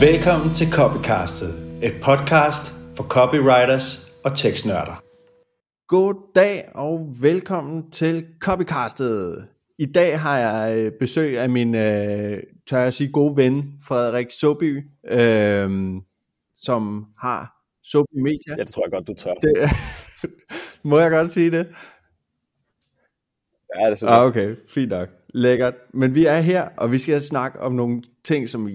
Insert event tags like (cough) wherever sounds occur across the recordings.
Velkommen til Copycastet, et podcast for copywriters og tekstnørder. God dag og velkommen til Copycastet. I dag har jeg øh, besøg af min, øh, tør jeg sige, gode ven, Frederik Soby, øh, som har Soby Media. Ja, det tror jeg godt, du tør. Det, (laughs) må jeg godt sige det? Ja, det synes ah, okay, fint nok. Lækkert. Men vi er her, og vi skal snakke om nogle ting, som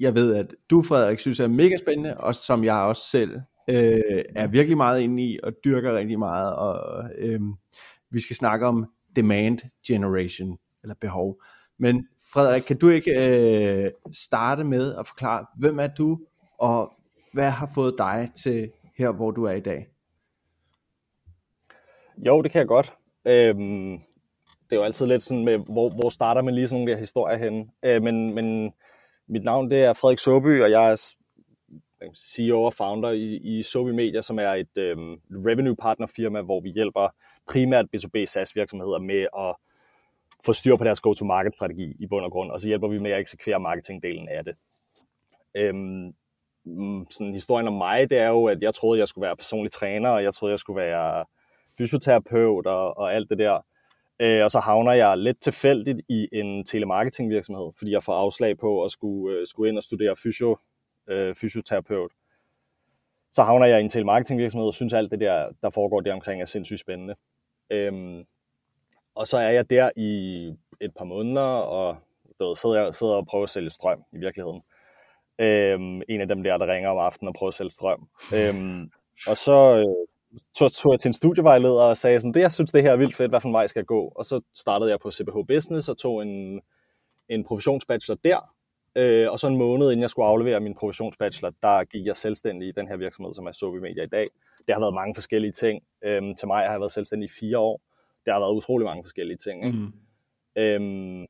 jeg ved, at du, Frederik, synes er mega spændende, og som jeg også selv øh, er virkelig meget inde i, og dyrker rigtig meget. Og øh, vi skal snakke om demand generation, eller behov. Men Frederik, kan du ikke øh, starte med at forklare, hvem er du, og hvad har fået dig til her, hvor du er i dag? Jo, det kan jeg godt. Øhm, det er jo altid lidt sådan med, hvor, hvor starter man lige sådan nogle der historier henne. Øh, men, men mit navn det er Frederik Soby, og jeg er CEO og founder i, i Soby Media, som er et øh, revenue partner firma, hvor vi hjælper primært B2B SaaS virksomheder med at få styr på deres go-to-market strategi i bund og grund, og så hjælper vi med at eksekvere marketingdelen af det. Øhm, mm, sådan historien om mig, det er jo, at jeg troede, jeg skulle være personlig træner, og jeg troede, jeg skulle være fysioterapeut og, og alt det der. Øh, og så havner jeg lidt tilfældigt i en telemarketing virksomhed, fordi jeg får afslag på at skulle, øh, skulle ind og studere fysio, øh, fysioterapeut. Så havner jeg i en telemarketing virksomhed og synes alt det der, der foregår der omkring er sindssygt spændende. Øhm, og så er jeg der i et par måneder, og du ved, sidder, jeg, sidder og prøver at sælge strøm i virkeligheden. Øhm, en af dem der, der ringer om aftenen og prøver at sælge strøm. Øhm, og så, øh, tog, tog jeg til en studievejleder og sagde sådan, det jeg synes, det her er vildt fedt, hvad for en vej skal jeg gå? Og så startede jeg på CBH Business og tog en, en professionsbachelor der. Øh, og så en måned, inden jeg skulle aflevere min professionsbachelor, der gik jeg selvstændig i den her virksomhed, som er Sobi Media i dag. Det har været mange forskellige ting. Øhm, til mig har jeg været selvstændig i fire år. Det har været utrolig mange forskellige ting. Ikke? Mm. Øhm,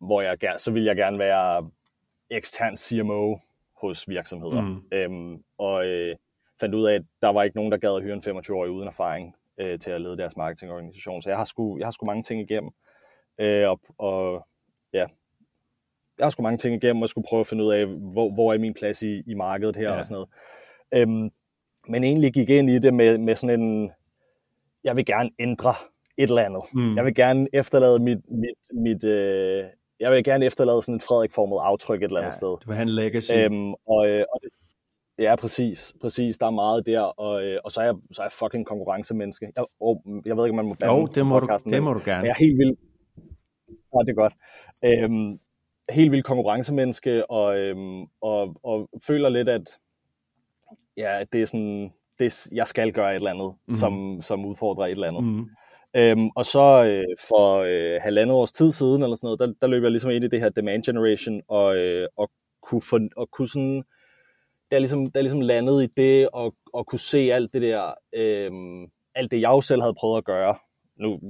hvor jeg så vil jeg gerne være ekstern CMO hos virksomheder. Mm. Øhm, og øh, fandt ud af, at der var ikke nogen, der gad at hyre en 25-årig uden erfaring øh, til at lede deres marketingorganisation. Så jeg har sgu, jeg har sgu mange ting igennem. Øh, og, og ja, jeg har sgu mange ting igennem, og skulle prøve at finde ud af, hvor, hvor er min plads i, i markedet her ja. og sådan noget. Øhm, men egentlig gik ind i det med, med sådan en, jeg vil gerne ændre et eller andet. Mm. Jeg vil gerne efterlade mit, mit, mit øh, jeg vil gerne efterlade sådan et Frederik-formet aftryk et eller andet ja, sted. Du vil have en legacy. Øhm, og, øh, og det, Ja, præcis. præcis. Der er meget der, og, øh, og så, er jeg, så er jeg fucking konkurrencemenneske. Jeg, oh, jeg ved ikke, om man må bande Jo, det må, du, det må du gerne. Jeg er helt vildt. Ja, det er godt. Øhm, helt vildt konkurrencemenneske, og, øhm, og, og føler lidt, at ja, det er sådan, det, jeg skal gøre et eller andet, mm. som, som udfordrer et eller andet. Mm. Øhm, og så øh, for øh, halvandet års tid siden, eller sådan noget, der, der løb jeg ligesom ind i det her demand generation, og, øh, og kunne, for, og kunne sådan der ligesom, der ligesom landet i det, og, og kunne se alt det der, øh, alt det jeg jo selv havde prøvet at gøre. Nu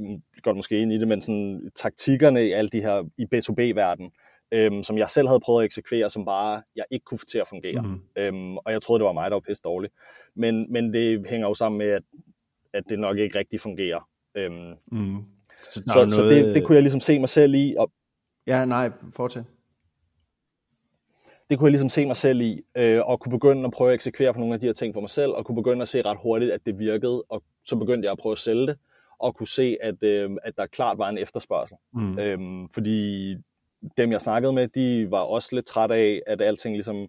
går det måske ind i det, men sådan taktikkerne i alt de her, i B2B-verden, øh, som jeg selv havde prøvet at eksekvere, som bare jeg ikke kunne få til at fungere. Mm. Øh, og jeg troede, det var mig, der var pisse dårligt. Men, men det hænger jo sammen med, at, at det nok ikke rigtig fungerer. Øh, mm. Så, så, noget... så det, det kunne jeg ligesom se mig selv i. Og... Ja, nej, fortsæt det kunne jeg ligesom se mig selv i, øh, og kunne begynde at prøve at eksekvere på nogle af de her ting for mig selv, og kunne begynde at se ret hurtigt, at det virkede, og så begyndte jeg at prøve at sælge det, og kunne se, at, øh, at der klart var en efterspørgsel. Mm. Øhm, fordi dem, jeg snakkede med, de var også lidt trætte af, at alting ligesom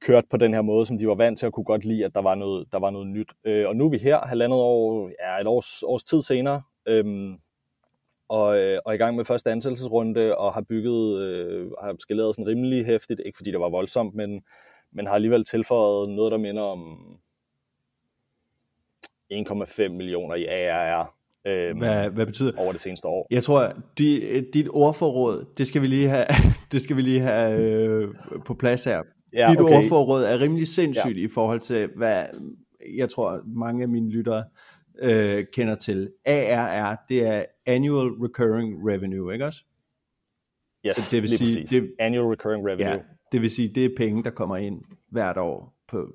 kørte på den her måde, som de var vant til, at kunne godt lide, at der var noget, der var noget nyt. Øh, og nu er vi her, halvandet år, ja, et års, års tid senere, øh, og, øh, og i gang med første ansættelsesrunde, og har bygget, øh, har skaleret sådan rimelig hæftigt, ikke fordi det var voldsomt, men, men har alligevel tilføjet noget, der minder om 1,5 millioner i ARR. Øhm, hvad, hvad betyder over det seneste år. Jeg tror, de, dit ordforråd, det skal vi lige have, (laughs) det skal vi lige have øh, på plads her. Ja, dit okay. ordforråd er rimelig sindssygt ja. i forhold til, hvad jeg tror, mange af mine lyttere øh, kender til. ARR, det er Annual Recurring Revenue, ikke også? Yes, Så det vil sige, det, Annual Recurring Revenue. Ja, det vil sige, det er penge, der kommer ind hvert år på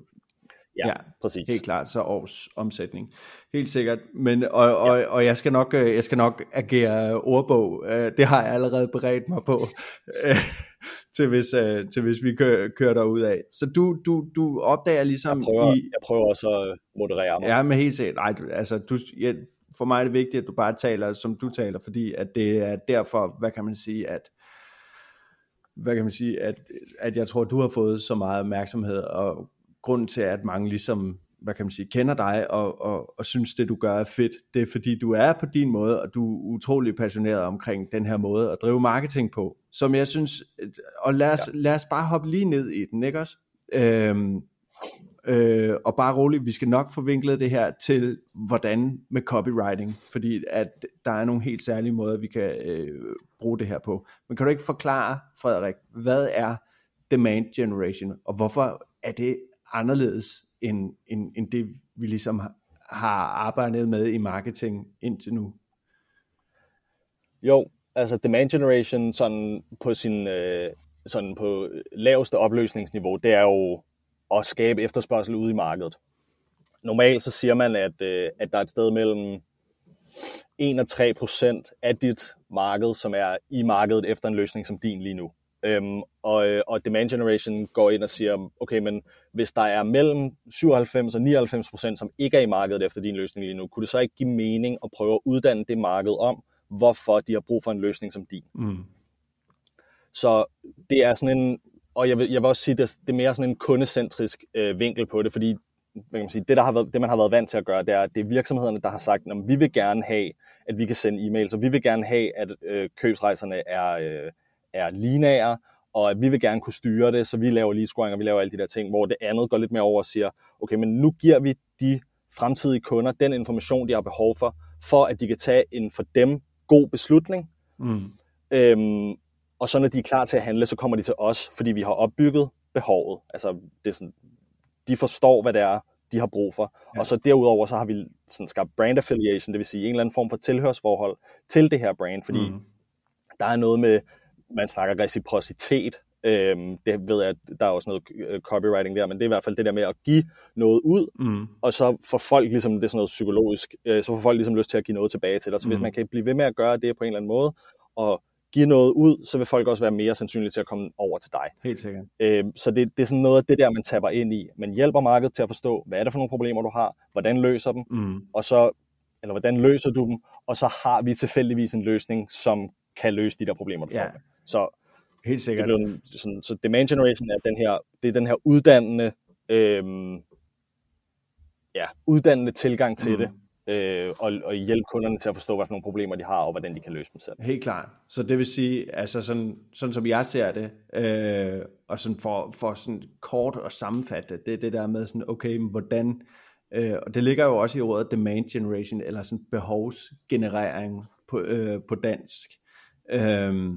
Ja, ja, præcis. Helt klart, så års omsætning. Helt sikkert. Men, og, og, ja. og jeg, skal nok, øh, jeg skal nok agere ordbog. Øh, det har jeg allerede beredt mig på. (laughs) til, hvis, uh, til hvis vi kører, kører derud af. Så du, du, du opdager ligesom... Jeg prøver, i, jeg prøver også at moderere mig. Ja, men helt sikkert. Nej, du, altså, du, ja, for mig er det vigtigt, at du bare taler, som du taler, fordi at det er derfor, hvad kan man sige, at hvad kan man sige, at, at jeg tror, du har fået så meget opmærksomhed, og grunden til, at mange ligesom, hvad kan man sige, kender dig, og, og, og synes, det du gør er fedt, det er fordi, du er på din måde, og du er utrolig passioneret omkring den her måde at drive marketing på, som jeg synes, og lad os, ja. lad os bare hoppe lige ned i den, ikke også? Øhm, øh, og bare roligt, vi skal nok få vinklet det her til, hvordan med copywriting, fordi at der er nogle helt særlige måder, vi kan øh, bruge det her på. Men kan du ikke forklare, Frederik, hvad er demand generation, og hvorfor er det anderledes end, end, end det, vi ligesom har arbejdet med i marketing indtil nu? Jo, altså demand generation sådan på sin øh, sådan på laveste opløsningsniveau, det er jo at skabe efterspørgsel ude i markedet. Normalt så siger man, at, øh, at der er et sted mellem 1 og 3 procent af dit marked, som er i markedet efter en løsning som din lige nu. Øhm, og, øh, og demand generation går ind og siger, okay, men hvis der er mellem 97 og 99 procent, som ikke er i markedet efter din løsning lige nu, kunne det så ikke give mening at prøve at uddanne det marked om, hvorfor de har brug for en løsning som din? Mm. Så det er sådan en, og jeg vil, jeg vil også sige, det, det er mere sådan en kundecentrisk øh, vinkel på det, fordi hvad kan man sige, det, der har været, det, man har været vant til at gøre, det er, at det er virksomhederne, der har sagt, at vi vil gerne have, at vi kan sende e-mails, og vi vil gerne have, at øh, købsrejserne er, øh, er lineære, og at vi vil gerne kunne styre det, så vi laver lige scoring, og vi laver alle de der ting, hvor det andet går lidt mere over og siger, okay, men nu giver vi de fremtidige kunder den information, de har behov for, for at de kan tage en for dem god beslutning. Mm. Øhm, og så når de er klar til at handle, så kommer de til os, fordi vi har opbygget behovet. Altså, det er sådan, de forstår, hvad det er, de har brug for. Ja. Og så derudover, så har vi sådan skabt brand affiliation, det vil sige en eller anden form for tilhørsforhold til det her brand, fordi mm. der er noget med, man snakker reciprocitet, Øhm, det ved jeg, at der er også noget øh, copywriting der, men det er i hvert fald det der med at give noget ud, mm. og så får folk ligesom, det er sådan noget psykologisk, øh, så får folk ligesom lyst til at give noget tilbage til dig. Så mm. hvis man kan blive ved med at gøre det på en eller anden måde, og give noget ud, så vil folk også være mere sandsynlige til at komme over til dig. Helt sikkert. Øh, så det, det er sådan noget af det der, man taber ind i. Man hjælper markedet til at forstå, hvad er det for nogle problemer, du har, hvordan løser dem, mm. og så, eller hvordan løser du dem, og så har vi tilfældigvis en løsning, som kan løse de der problemer, du ja. får. Så Helt sikkert. Det en, sådan, så demand generation er den her, det er den her uddannende, øhm, ja, uddannende tilgang til mm. det, øh, og, og hjælpe kunderne til at forstå, hvad for nogle problemer de har, og hvordan de kan løse dem selv. Helt klart. Så det vil sige, altså sådan, sådan som jeg ser det, øh, og sådan for, for sådan kort at sammenfatte, det er det der med sådan, okay, men hvordan, øh, og det ligger jo også i ordet demand generation, eller sådan behovsgenerering på, øh, på dansk. Øh,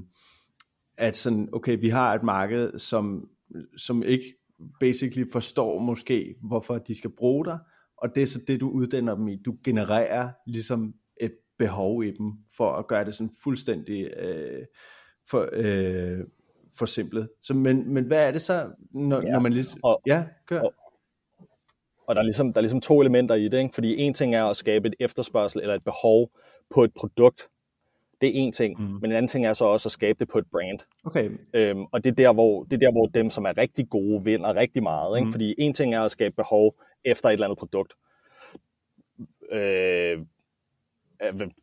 at sådan, okay, vi har et marked, som, som ikke basically forstår måske, hvorfor de skal bruge dig, og det er så det, du uddanner dem i. Du genererer ligesom et behov i dem, for at gøre det sådan fuldstændig øh, for, øh, forsimplet. Så, men, men hvad er det så, når, ja. når man ligesom... Og, ja, gør. Og, og der er, ligesom, der er ligesom to elementer i det, ikke? fordi en ting er at skabe et efterspørgsel eller et behov på et produkt, det er en ting, mm. men en anden ting er så også at skabe det på et brand. Okay. Øhm, og det er, der, hvor, det er der, hvor dem, som er rigtig gode, vinder rigtig meget. Ikke? Mm. Fordi en ting er at skabe behov efter et eller andet produkt. Øh,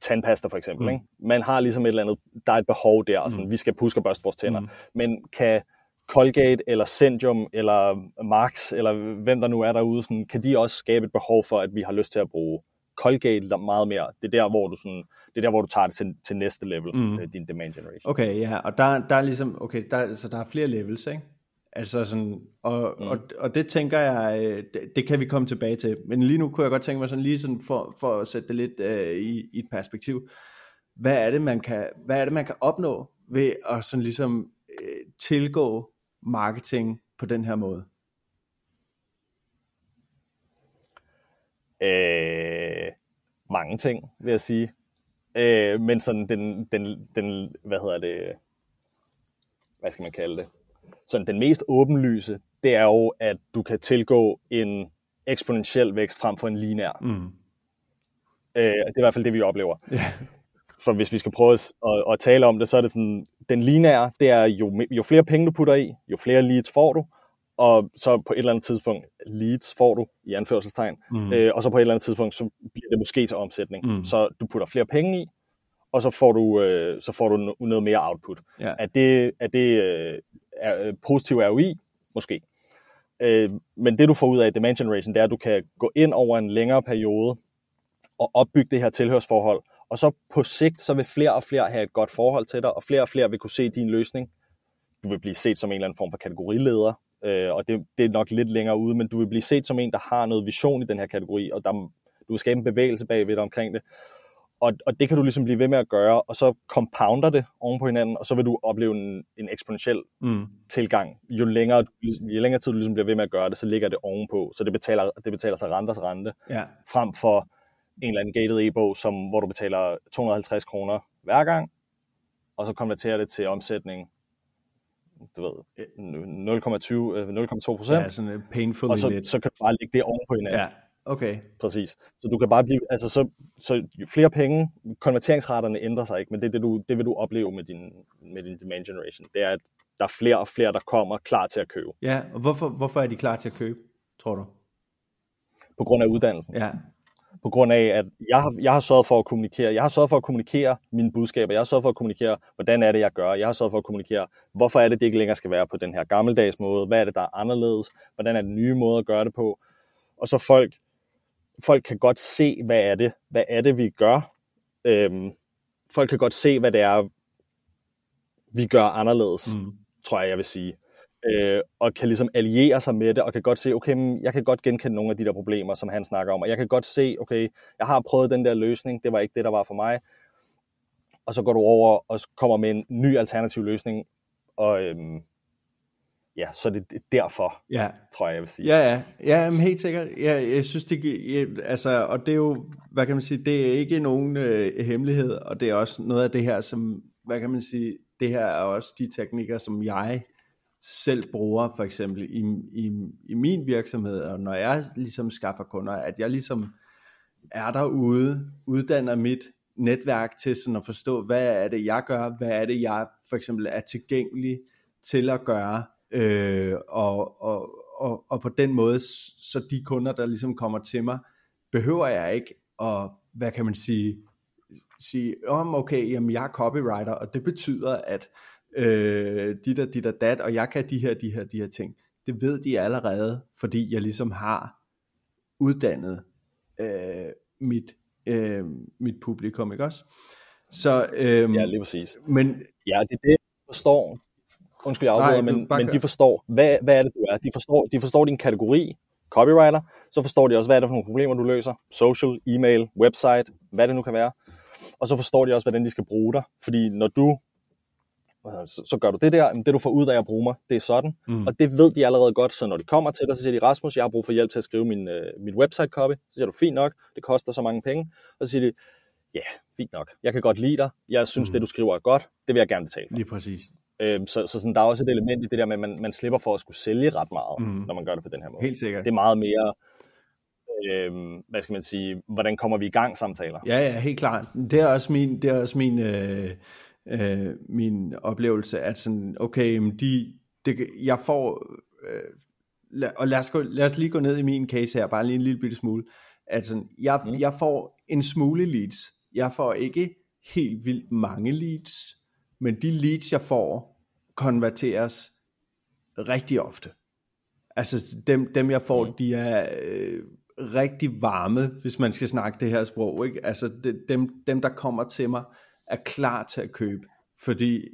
tandpasta for eksempel. Mm. Ikke? Man har ligesom et eller andet, der er et behov der, sådan, mm. vi skal huske at børste vores tænder. Mm. Men kan Colgate eller Centrum eller Max eller hvem der nu er derude, sådan, kan de også skabe et behov for, at vi har lyst til at bruge Colgate meget mere. Det er der, hvor du, sådan, det er der, hvor du tager det til, til næste level, mm. Øh, din demand generation. Okay, ja, og der, der er ligesom, okay, der, så der er flere levels, ikke? Altså sådan, og, mm. og, og det tænker jeg, øh, det, det kan vi komme tilbage til. Men lige nu kunne jeg godt tænke mig sådan lige sådan for, for at sætte det lidt uh, i, i et perspektiv. Hvad er det, man kan, hvad er det, man kan opnå ved at sådan ligesom uh, tilgå marketing på den her måde? Øh, mange ting, vil jeg sige. Øh, men sådan den, den, den, hvad hedder det, hvad skal man kalde det? Sådan den mest åbenlyse, det er jo, at du kan tilgå en eksponentiel vækst frem for en lineær. Mm. Øh, det er i hvert fald det, vi oplever. Yeah. for hvis vi skal prøve at, at, at tale om det, så er det sådan, den lineære, det er jo, jo flere penge du putter i, jo flere leads får du, og så på et eller andet tidspunkt leads får du, i anførselstegn, mm. øh, og så på et eller andet tidspunkt, så bliver det måske til omsætning. Mm. Så du putter flere penge i, og så får du, øh, så får du noget mere output. Ja. Er det, er det øh, er, øh, positiv ROI? Måske. Øh, men det du får ud af demand generation, det er, at du kan gå ind over en længere periode og opbygge det her tilhørsforhold, og så på sigt, så vil flere og flere have et godt forhold til dig, og flere og flere vil kunne se din løsning. Du vil blive set som en eller anden form for kategorileder, øh, og det, det er nok lidt længere ude, men du vil blive set som en, der har noget vision i den her kategori, og der, du vil skabe en bevægelse bagved dig omkring det. Og, og det kan du ligesom blive ved med at gøre, og så compounder det oven på hinanden, og så vil du opleve en, en eksponentiel mm. tilgang. Jo længere, jo længere tid du ligesom bliver ved med at gøre det, så ligger det ovenpå, så det betaler, det betaler sig renters rente, ja. frem for en eller anden gated e-bog, som, hvor du betaler 250 kroner hver gang, og så konverterer det til omsætning du ved, 0,2 øh, procent. Ja, sådan painful Og så, så kan du bare lægge det oven på hinanden. Ja, okay. Præcis. Så du kan bare blive, altså så, så jo flere penge, konverteringsraterne ændrer sig ikke, men det, det, du, det vil du opleve med din, med din demand generation. Det er, at der er flere og flere, der kommer klar til at købe. Ja, og hvorfor, hvorfor er de klar til at købe, tror du? På grund af uddannelsen. Ja, på grund af, at jeg har, jeg har sørget for at kommunikere. Jeg har sørget for at kommunikere mine budskaber. Jeg har sørget for at kommunikere, hvordan er det, jeg gør. Jeg har sørget for at kommunikere, hvorfor er det, det ikke længere skal være på den her gammeldags måde. Hvad er det, der er anderledes? Hvordan er den nye måde at gøre det på? Og så folk, folk kan godt se, hvad er det, hvad er det, vi gør. Øhm, folk kan godt se, hvad det er, vi gør anderledes, mm. tror jeg, jeg vil sige øh, og kan ligesom alliere sig med det, og kan godt se, okay, jeg kan godt genkende nogle af de der problemer, som han snakker om, og jeg kan godt se, okay, jeg har prøvet den der løsning, det var ikke det, der var for mig, og så går du over og kommer med en ny alternativ løsning, og øhm, ja, så det er derfor, ja. tror jeg, jeg vil sige. Ja, ja, ja men helt sikkert. Ja, jeg synes, det ja, altså, og det er jo, hvad kan man sige, det er ikke nogen øh, hemmelighed, og det er også noget af det her, som, hvad kan man sige, det her er også de teknikker, som jeg selv bruger for eksempel i, i, i min virksomhed, og når jeg ligesom skaffer kunder, at jeg ligesom er derude, uddanner mit netværk til sådan at forstå, hvad er det, jeg gør, hvad er det, jeg for eksempel er tilgængelig til at gøre, øh, og, og, og, og på den måde, så de kunder, der ligesom kommer til mig, behøver jeg ikke at, hvad kan man sige, sige, om okay, jamen jeg er copywriter, og det betyder, at øh, dit og dit og dat, og jeg kan de her, de her, de her ting. Det ved de allerede, fordi jeg ligesom har uddannet øh, mit, øh, mit publikum, ikke også? Så, øh, ja, lige præcis. Men, ja, det er det, jeg forstår. Undskyld, jeg afbryder, men, men de forstår, hvad, hvad er det, du er. De forstår, de forstår din kategori, copywriter, så forstår de også, hvad er det for nogle problemer, du løser. Social, e-mail, website, hvad det nu kan være. Og så forstår de også, hvordan de skal bruge dig. Fordi når du så, så gør du det der, det du får ud af at bruge mig, det er sådan. Mm. Og det ved de allerede godt, så når de kommer til dig, så siger de, Rasmus, jeg har brug for hjælp til at skrive min, uh, min website copy. Så siger du, fint nok, det koster så mange penge. Og så siger de, ja, yeah, fint nok, jeg kan godt lide dig, jeg synes, mm. det du skriver er godt, det vil jeg gerne betale for. Lige præcis. Øhm, så så sådan, der er også et element i det der med, at man, man slipper for at skulle sælge ret meget, mm. når man gør det på den her måde. Helt sikkert. Det er meget mere, øhm, hvad skal man sige, hvordan kommer vi i gang samtaler? Ja, ja, helt klart. Det er også min, det er også min øh, øh, min oplevelse, at sådan, okay, de, det, jeg får, øh, lad, og lad os, gå, lad os lige gå ned i min case her, bare lige en lille bitte smule, at sådan, jeg, mm. jeg får en smule leads, jeg får ikke helt vildt mange leads, men de leads, jeg får, konverteres rigtig ofte. Altså dem, dem jeg får, mm. de er øh, rigtig varme, hvis man skal snakke det her sprog. Ikke? Altså de, dem, dem, der kommer til mig, er klar til at købe, fordi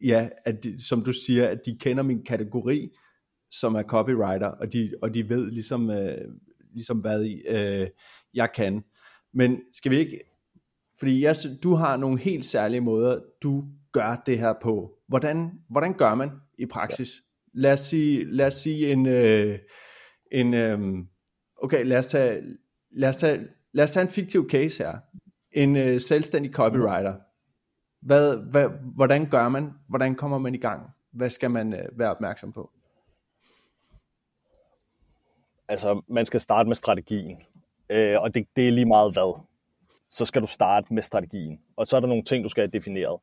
ja, at de, som du siger, at de kender min kategori, som er copywriter, og de, og de ved ligesom, øh, ligesom hvad øh, jeg kan. Men skal vi ikke, fordi jeg, du har nogle helt særlige måder, du gør det her på. Hvordan, hvordan gør man i praksis? Ja. Lad os sige, lad os sige en, øh, en øh, okay, lad os tage, lad os tage, lad os tage en fiktiv case her en øh, selvstændig copywriter. Hvad, hvad, hvordan gør man? Hvordan kommer man i gang? Hvad skal man øh, være opmærksom på? Altså, man skal starte med strategien. Øh, og det, det er lige meget hvad. så skal du starte med strategien. Og så er der nogle ting, du skal have defineret.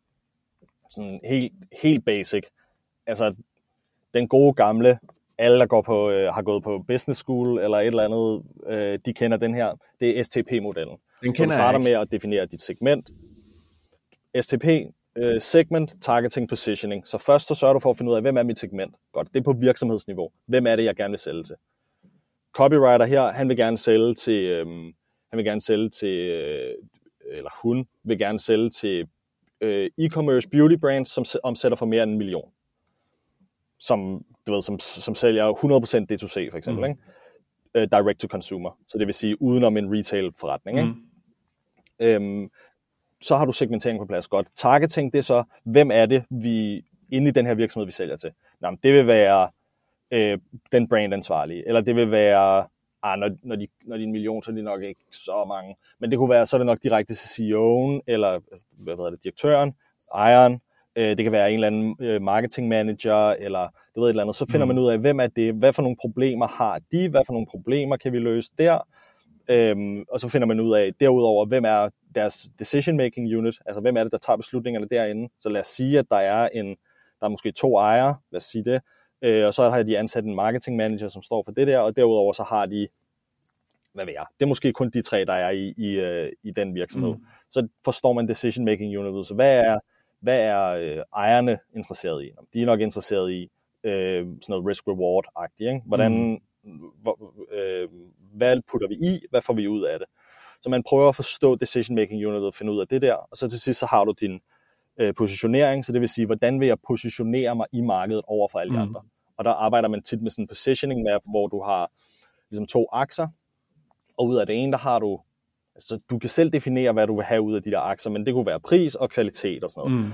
Sådan helt, helt basic. Altså, den gode gamle, alle, der går på, øh, har gået på business school eller et eller andet, øh, de kender den her. Det er STP-modellen. Den Så du kender starter med at definere dit segment. STP, øh, segment, targeting, positioning. Så først så sørger du for at finde ud af, hvem er mit segment. Godt, det er på virksomhedsniveau. Hvem er det, jeg gerne vil sælge til? Copywriter her, han vil gerne sælge til, øhm, han vil gerne sælge til, øh, eller hun vil gerne sælge til øh, e-commerce beauty brands, som omsætter for mere end en million. Som, du ved, som, som sælger 100% D2C for eksempel, Mm. mm. ikke? Øh, direct to consumer. Så det vil sige udenom en retail forretning. Ikke? Øhm, så har du segmentering på plads. Godt. Targeting, det er så, hvem er det, vi inde i den her virksomhed, vi sælger til? Nå, det vil være øh, den brandansvarlige, eller det vil være, ah, når, når, de, når de er en million, så er de nok ikke så mange, men det kunne være, så er det nok direkte til CEO'en, eller hvad hedder det, direktøren, ejeren, øh, det kan være en eller anden øh, marketing manager, eller du ved et eller andet, så finder Mm. man ud af, hvem er det, hvad for nogle problemer har de, hvad for nogle problemer kan vi løse der, Øhm, og så finder man ud af derudover, hvem er deres decision-making unit, altså hvem er det, der tager beslutningerne derinde. Så lad os sige, at der er en, der er måske to ejere, lad os sige det, øh, og så har de ansat en marketing manager, som står for det der, og derudover så har de, hvad ved jeg, det er måske kun de tre, der er i, i, øh, i den virksomhed. Mm. Mm. Så forstår man decision-making unit, så hvad er, hvad er øh, ejerne interesseret i? De er nok interesseret i øh, sådan noget risk-reward-agtigt, ikke? Hvordan, hvor, øh, hvad putter vi i, hvad får vi ud af det? Så man prøver at forstå decision-making unit og finde ud af det der, og så til sidst så har du din øh, positionering, så det vil sige, hvordan vil jeg positionere mig i markedet over for alle Mm. andre? Og der arbejder man tit med sådan en positioning map, hvor du har ligesom to akser, og ud af det ene, der har du, altså du kan selv definere, hvad du vil have ud af de der akser, men det kunne være pris og kvalitet og sådan noget. Mm.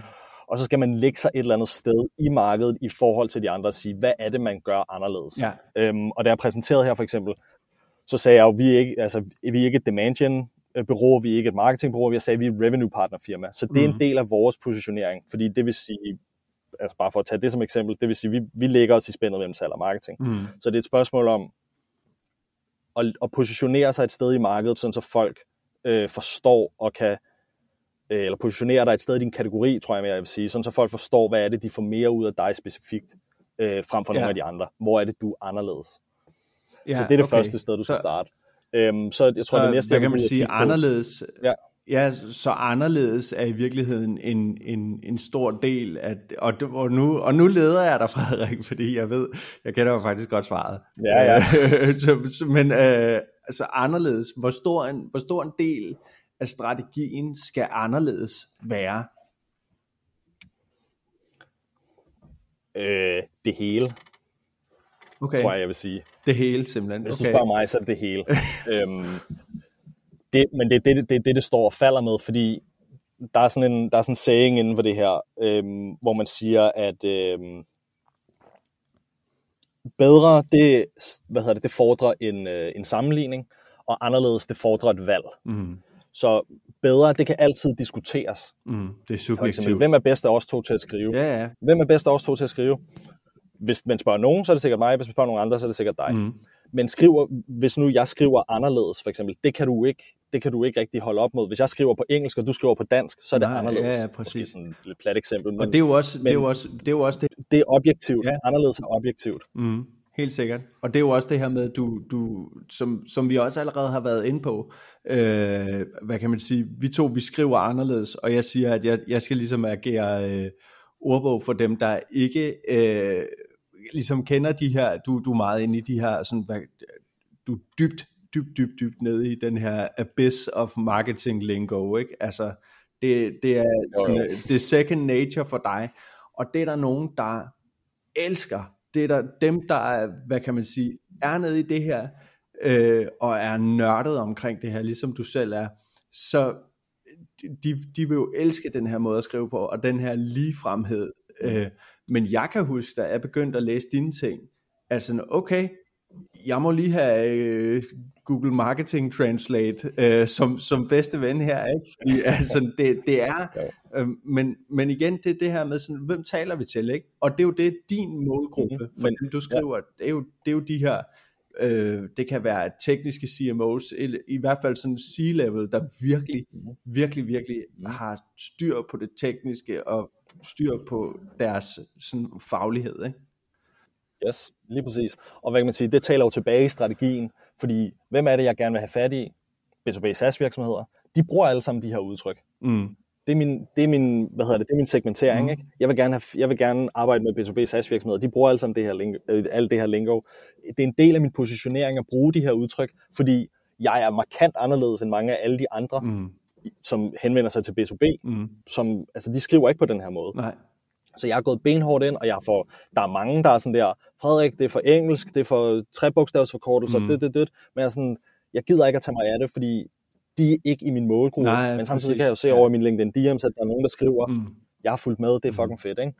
Og så skal man lægge sig et eller andet sted i markedet i forhold til de andre og sige, hvad er det, man gør anderledes? Ja. Øhm, og da jeg præsenterede her for eksempel, så sagde jeg jo, vi er ikke, altså, vi er ikke et demand gen bureau, vi er ikke et marketingbureau, jeg sagde, vi er et revenue partner firma. Så det er Mhm. en del af vores positionering, fordi det vil sige, altså bare for at tage det som eksempel, det vil sige, vi, vi lægger os i spændet mellem salg og marketing. Mm. Så det er et spørgsmål om at, at positionere sig et sted i markedet, sådan så folk øh, forstår og kan, øh, eller positionere dig et sted i din kategori, tror jeg, jeg vil sige, sådan så folk forstår, hvad er det, de får mere ud af dig specifikt, øh, frem for Ja. nogle af de andre. Hvor er det, du er anderledes? Ja, så det er det okay. første sted, du skal Så- starte. Øhm, så jeg tror, så, det næste, hvad jeg kan man sige, anderledes, Ja. ja, så anderledes er i virkeligheden en, en, en stor del af, og, og, nu, og nu leder jeg dig, (laughs) Frederik, fordi jeg ved, jeg kender jo faktisk godt svaret. Ja, ja. (laughs) så, men øh, altså anderledes, hvor stor, en, hvor stor en del af strategien skal anderledes være? Øh, det hele, Okay, tror jeg, jeg vil sige. det hele simpelthen. Hvis okay. du spørger mig, så er det det hele. (laughs) øhm, det, men det er det, det, det, det står og falder med, fordi der er sådan en, der er sådan en saying inden for det her, øhm, hvor man siger, at øhm, bedre, det, hvad hedder det, det fordrer en, øh, en sammenligning, og anderledes, det fordrer et valg. Mm, Så bedre, det kan altid diskuteres. mm, det er For eksempel, subjektivt. hvem er bedst af os to til at skrive? Ja, ja. Hvem er bedst af os to til at skrive? Hvis man spørger nogen, så er det sikkert mig. Hvis man spørger nogen andre, så er det sikkert dig. Mm, Men skriver, hvis nu jeg skriver anderledes, for eksempel, det kan du ikke, det kan du ikke rigtig holde op mod. Hvis jeg skriver på engelsk, og du skriver på dansk, så er det Nej, anderledes. ja, ja, præcis. Måske sådan et lidt plat eksempel, men og det er jo også det, er jo også, det, er jo også det, det er objektivt. Ja. Anderledes er objektivt. Mm, helt sikkert. Og det er jo også det her med, du, du, som, som vi også allerede har været inde på, øh, hvad kan man sige, vi to, vi skriver anderledes, og jeg siger, at jeg, jeg skal ligesom agere øh, ordbog for dem, der ikke øh, ligesom kender de her, du, du er meget inde i de her, sådan, hvad, du er dybt, dybt, dybt, dybt nede i den her abyss of marketing lingo, ikke? Altså, det, det, er, sådan, det er second nature for dig, og det er der nogen, der elsker. Det er der dem, der er, hvad kan man sige, er nede i det her, øh, og er nørdet omkring det her, ligesom du selv er, så de, de vil jo elske den her måde at skrive på, og den her ligefremhed. Øh, men jeg kan huske, da jeg begyndte at læse dine ting, at sådan, okay, jeg må lige have øh, Google Marketing Translate øh, som, som bedste ven her, ikke? Fordi (laughs) altså, det, det er, øh, men, men igen, det er det her med sådan, hvem taler vi til, ikke? Og det er jo det, din målgruppe, Mhm, for men- dem du skriver, det, er jo, det er jo de her øh, det kan være tekniske CMOs, eller i hvert fald sådan C-level, der virkelig, virkelig, virkelig har styr på det tekniske og styr på deres sådan, faglighed. Ikke? Yes, lige præcis. Og hvad kan man sige, det taler jo tilbage i strategien, fordi hvem er det, jeg gerne vil have fat i? B2B SaaS virksomheder. De bruger alle sammen de her udtryk. Mm. Det er min, det er min, hvad hedder det, det er min segmentering. Mm. Ikke? Jeg, vil gerne have, jeg vil gerne arbejde med B2B SaaS virksomheder. De bruger alle sammen det her, lingo, øh, alt det her lingo. Det er en del af min positionering at bruge de her udtryk, fordi jeg er markant anderledes end mange af alle de andre, Mm. som henvender sig til B2B. Mm. Som, altså, de skriver ikke på den her måde. Nej. Så jeg er gået benhårdt ind, og jeg får, der er mange, der er sådan der, Frederik, det er for engelsk, det er for trebogstavsforkortelser, Mm. mm. det, det, det. Men jeg, er sådan, jeg gider ikke at tage mig af det, fordi de er ikke i min målgruppe. Nej, Men samtidig præcis. kan jeg jo se Ja. over i min LinkedIn DM's, at der er nogen, der skriver, Mm. jeg har fulgt med, det er fucking fedt, ikke?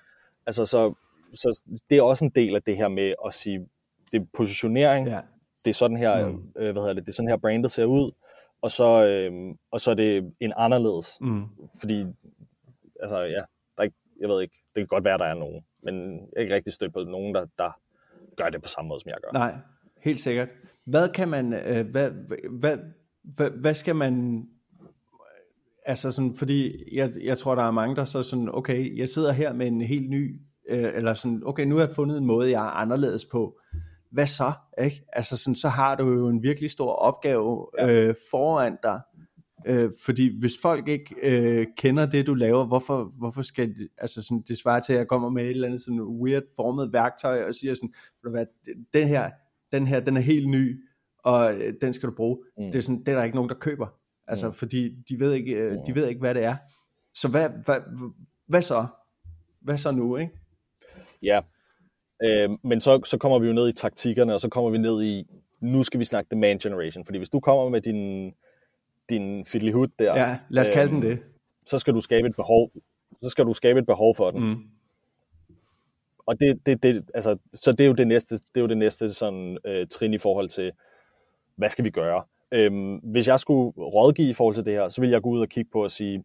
Altså, så, så det er også en del af det her med at sige, det er positionering, Ja. det er sådan her, Mm. mm. øh, hvad hedder det, det er sådan her brandet ser ud, og så, øh, og så er det en anderledes, Mm. fordi, altså ja, der er ikke, jeg ved ikke, kan godt være, der er nogen, men jeg er ikke rigtig stødt på nogen, der, der gør det på samme måde, som jeg gør. Nej, helt sikkert. Hvad kan man, øh, hvad, hvad, hvad, hvad skal man, altså sådan, fordi jeg, jeg tror, der er mange, der så sådan, okay, jeg sidder her med en helt ny, øh, eller sådan, okay, nu har jeg fundet en måde, jeg er anderledes på. Hvad så? Ikke? Altså sådan, så har du jo en virkelig stor opgave øh, foran dig. Øh, fordi hvis folk ikke øh, kender det, du laver, hvorfor, hvorfor skal altså sådan, det svarer til, at jeg kommer med et eller andet sådan weird formet værktøj og siger sådan, hvad, den her, den her, den er helt ny, og øh, den skal du bruge. Mm. Det, er sådan, det er der ikke nogen, der køber. Altså, Mm. fordi de ved, ikke, øh, de Mm. ved ikke, hvad det er. Så hvad, hvad, hvad så? Hvad så nu, ikke? Ja, øh, men så, så kommer vi jo ned i taktikkerne, og så kommer vi ned i, nu skal vi snakke demand generation, fordi hvis du kommer med din, din fiddly der, Ja, lad os kalde den øhm, det. så skal du skabe et behov, så skal du skabe et behov for den. Mm. Og det, det, det, altså, så det er jo det næste, det er jo det næste sådan, øh, trin i forhold til, hvad skal vi gøre? Øhm, hvis jeg skulle rådgive i forhold til det her, så vil jeg gå ud og kigge på og sige,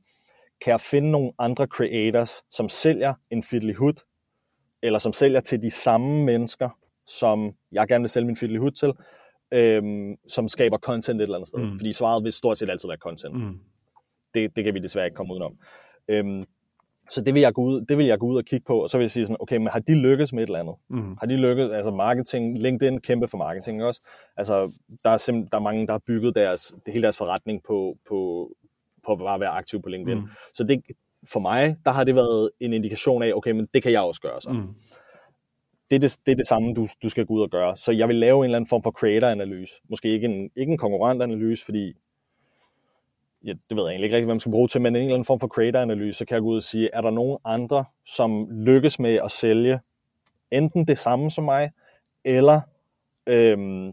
kan jeg finde nogle andre creators, som sælger en fiddly hood, eller som sælger til de samme mennesker, som jeg gerne vil sælge min fiddly hood til, øhm, som skaber content et eller andet sted. Mm. Fordi svaret vil stort set altid være content. Mm. Det, det kan vi desværre ikke komme udenom. Øhm, så det vil, jeg gå ud, det vil jeg gå ud og kigge på, og så vil jeg sige sådan, okay, men har de lykkes med et eller andet? Mm. Har de lykkes, altså marketing, LinkedIn kæmpe for marketing også. Altså, der er, simpel, der er mange, der har bygget deres, hele deres forretning på, på, på bare at være aktiv på LinkedIn. Mm. Så det, for mig, der har det været en indikation af, okay, men det kan jeg også gøre så. Mm. Det, er det, det er det samme, du, du skal gå ud og gøre. Så jeg vil lave en eller anden form for creator-analyse. Måske ikke en, ikke en konkurrent-analyse, fordi ja, det ved jeg egentlig ikke rigtig, hvad man skal bruge til, men en eller anden form for creator-analyse, så kan jeg gå ud og sige, er der nogen andre, som lykkes med at sælge enten det samme som mig, eller, øhm,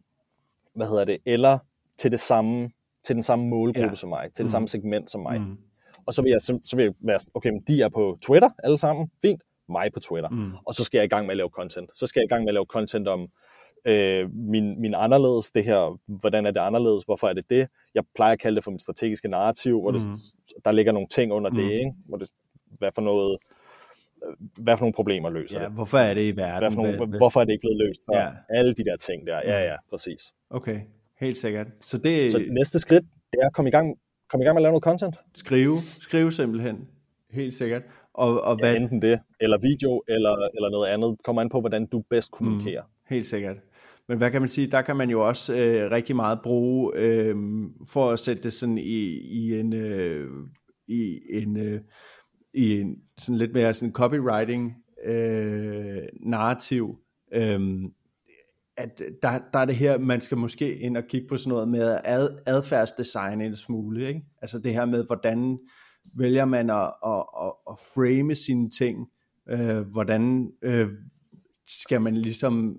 hvad hedder det, eller til det samme, til den samme målgruppe Ja. som mig, til det Mm. samme segment som mig. Mm. Og så vil jeg, så, så vil jeg være, okay, men de er på Twitter alle sammen, fint, mig på Twitter. Mm. Og så skal jeg i gang med at lave content. Så skal jeg i gang med at lave content om øh, min, min anderledes, det her, hvordan er det anderledes, hvorfor er det det? Jeg plejer at kalde det for mit strategiske narrativ, hvor det, Mm. der ligger nogle ting under Mm. det, ikke? Hvor det, hvad for noget, øh, hvad for nogle problemer løser Ja, det? hvorfor er det i verden? Hvad for nogle, hvad- hvorfor er det ikke blevet løst før? Ja. Ja. Alle de der ting der. Ja, ja, præcis. Okay, helt sikkert. Så det Så næste skridt, det er at komme i gang, komme i gang med at lave noget content. skrive, skrive simpelthen, helt sikkert. Og, og hvad, Ja, enten det, eller video, eller, eller noget andet. Kommer an på, hvordan du bedst kommunikerer. Helt sikkert. Men hvad kan man sige, der kan man jo også øh, rigtig meget bruge, øh, for at sætte det sådan i, i en, øh, i en, øh, i en sådan lidt mere sådan copywriting øh, narrativ, øh, at der, der er det her, man skal måske ind og kigge på sådan noget med ad, adfærdsdesign en smule, ikke? Altså det her med, hvordan vælger man at, at, at, at frame sine ting, øh, hvordan øh, skal man ligesom,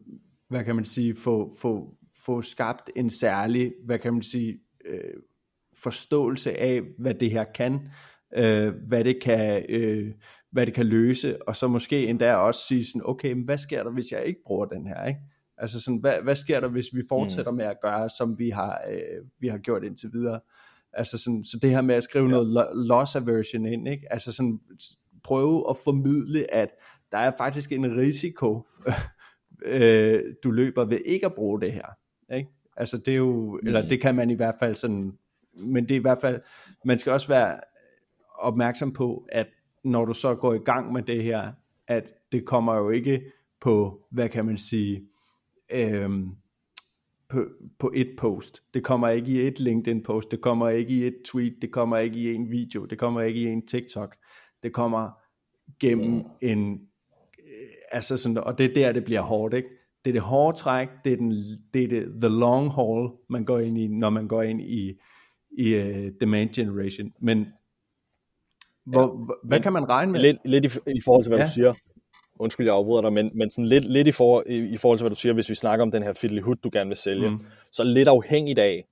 hvad kan man sige, få, få, få skabt en særlig, hvad kan man sige, øh, forståelse af, hvad det her kan, øh, hvad det kan, øh, hvad det kan løse, og så måske endda også sige sådan, okay, men hvad sker der, hvis jeg ikke bruger den her, ikke? Altså sådan, hvad, hvad sker der, hvis vi fortsætter mm. med at gøre, som vi har, øh, vi har gjort indtil videre? Altså sådan, så det her med at skrive ja. noget lo- loss aversion ind, ikke? Altså sådan, prøve at formidle, at der er faktisk en risiko, (laughs) øh, du løber ved ikke at bruge det her. ikke? Altså det er jo, mm. eller det kan man i hvert fald sådan, men det er i hvert fald, man skal også være opmærksom på, at når du så går i gang med det her, at det kommer jo ikke på, hvad kan man sige, øhm, på, på et post. Det kommer ikke i et LinkedIn post, det kommer ikke i et tweet, det kommer ikke i en video, det kommer ikke i en TikTok. Det kommer gennem mm. en, øh, altså sådan, og det er der, det bliver hårdt, ikke? Det er det hårde træk, det er, den, det er det, the long haul, man går ind i, når man går ind i, i uh, demand generation. Men hvor, ja, hvad men, kan man regne med? Lidt, lidt i, i forhold til, hvad ja. du siger, undskyld, jeg afbryder dig, men, men sådan lidt, lidt i, for, i, i forhold til, hvad du siger, hvis vi snakker om den her fiddly du gerne vil sælge, mm. så lidt afhængigt af,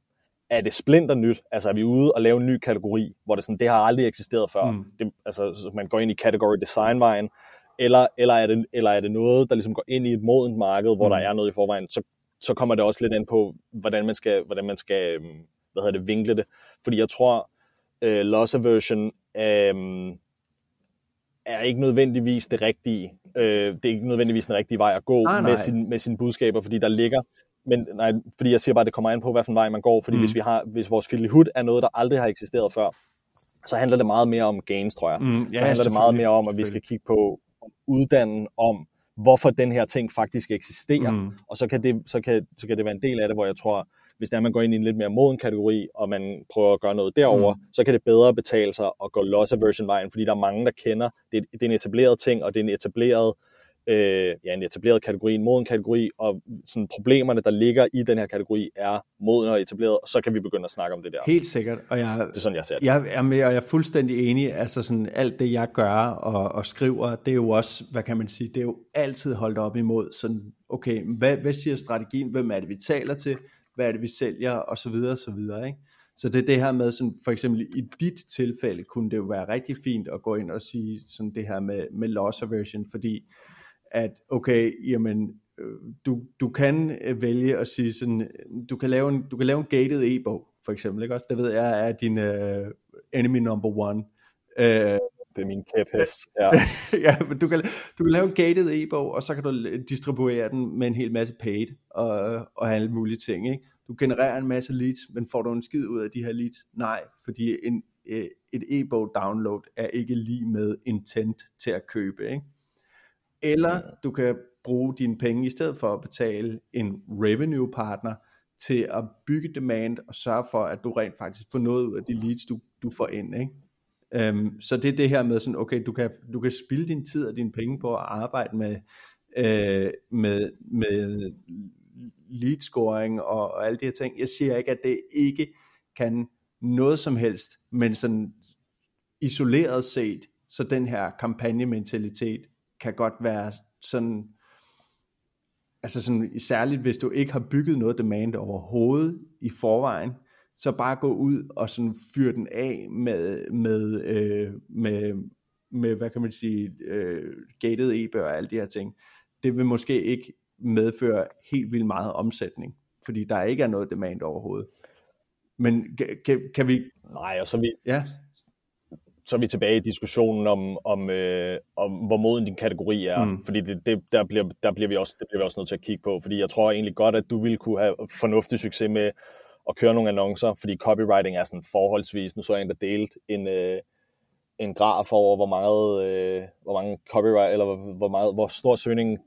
er det splinter nyt? Altså er vi ude og lave en ny kategori, hvor det sådan, det har aldrig eksisteret før. Mm. Det, altså så man går ind i category design vejen, eller, eller, er det, eller er det noget, der ligesom går ind i et modent marked, hvor mm. der er noget i forvejen, så, så kommer det også lidt ind på, hvordan man skal, hvordan man skal øhm, hvad hedder det, vinkle det. Fordi jeg tror, uh, loss aversion um, er ikke nødvendigvis det rigtige. Uh, det er ikke nødvendigvis den rigtige vej at gå ah, med, sin, med sine budskaber, fordi der ligger men nej, fordi jeg siger bare, at det kommer an på, hvilken vej man går, fordi mm. hvis, vi har, hvis vores fiddly er noget, der aldrig har eksisteret før, så handler det meget mere om gains, tror jeg. Mm, ja, så handler det meget mere om, at vi skal kigge på uddanne om, hvorfor den her ting faktisk eksisterer, mm. og så kan, det, så, kan, så kan det være en del af det, hvor jeg tror, hvis der man går ind i en lidt mere moden kategori, og man prøver at gøre noget derover, mm. så kan det bedre betale sig at gå loss aversion vejen, fordi der er mange, der kender, det, det er en etableret ting, og det er en etableret øh, ja, en etableret kategori, en moden kategori, og sådan problemerne, der ligger i den her kategori, er moden og etableret, og så kan vi begynde at snakke om det der. Helt sikkert, og jeg, det er sådan, jeg ser det. Jeg er med, og jeg er fuldstændig enig, altså sådan alt det, jeg gør og, og skriver, det er jo også, hvad kan man sige, det er jo altid holdt op imod, sådan, okay, hvad, hvad siger strategien, hvem er det, vi taler til, hvad er det, vi sælger, og så videre, og så videre, ikke? Så det er det her med, sådan, for eksempel i dit tilfælde, kunne det jo være rigtig fint at gå ind og sige sådan det her med, med loss aversion, fordi at okay, jamen, øh, du, du kan øh, vælge at sige sådan, øh, du kan lave en, du kan lave en gated e-bog, for eksempel, ikke også? Det ved jeg er din uh, enemy number one. Uh, det er min kæphest, (laughs) ja. ja, men du kan, du kan lave en gated e-bog, og så kan du distribuere den med en hel masse paid, og, og alle mulige ting, ikke? Du genererer en masse leads, men får du en skid ud af de her leads? Nej, fordi en, et e-bog download er ikke lige med intent til at købe, ikke? Eller du kan bruge dine penge i stedet for at betale en revenue partner til at bygge demand og sørge for, at du rent faktisk får noget ud af de leads, du, du får ind. Ikke? Øhm, så det er det her med sådan, okay, du kan, du kan spilde din tid og dine penge på at arbejde med, øh, med, med lead scoring og, og alle de her ting. Jeg siger ikke, at det ikke kan noget som helst, men sådan isoleret set, så den her kampagnementalitet kan godt være sådan, altså sådan, særligt hvis du ikke har bygget noget demand overhovedet i forvejen, så bare gå ud og sådan fyre den af med, med, øh, med, med hvad kan man sige, øh, gated e og alle de her ting. Det vil måske ikke medføre helt vildt meget omsætning, fordi der ikke er noget demand overhovedet. Men kan, kan vi... Nej, og så vi, ja så er vi tilbage i diskussionen om, om, øh, om hvor moden din kategori er. Mm. Fordi det, det, der, bliver, der bliver vi også, det bliver vi også nødt til at kigge på. Fordi jeg tror egentlig godt, at du ville kunne have fornuftig succes med at køre nogle annoncer, fordi copywriting er sådan forholdsvis, nu så jeg en, der delt en, øh, en graf over, hvor meget, øh, hvor mange copyright, eller hvor, hvor, meget, hvor stor søgning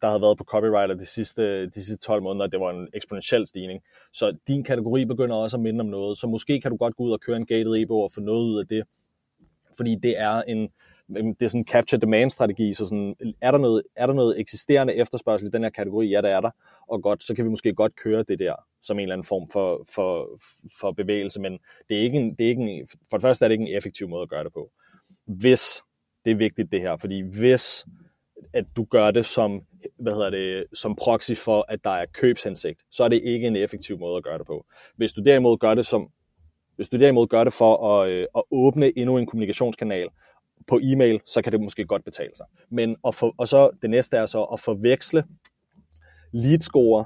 der havde været på copywriter de sidste, de sidste 12 måneder, det var en eksponentiel stigning. Så din kategori begynder også at minde om noget, så måske kan du godt gå ud og køre en gated e-bog og få noget ud af det, fordi det er en det er sådan en capture demand strategi, så sådan, er, der noget, er der noget eksisterende efterspørgsel i den her kategori? Ja, der er der, og godt, så kan vi måske godt køre det der som en eller anden form for, for, for bevægelse, men det er ikke en, det er ikke en, for det første er det ikke en effektiv måde at gøre det på. Hvis, det er vigtigt det her, fordi hvis at du gør det som, hvad hedder det, som proxy for, at der er købshensigt, så er det ikke en effektiv måde at gøre det på. Hvis du derimod gør det som hvis du derimod gør det for at, øh, at åbne endnu en kommunikationskanal på e-mail, så kan det måske godt betale sig. Men at for, og så det næste er så at forveksle lead score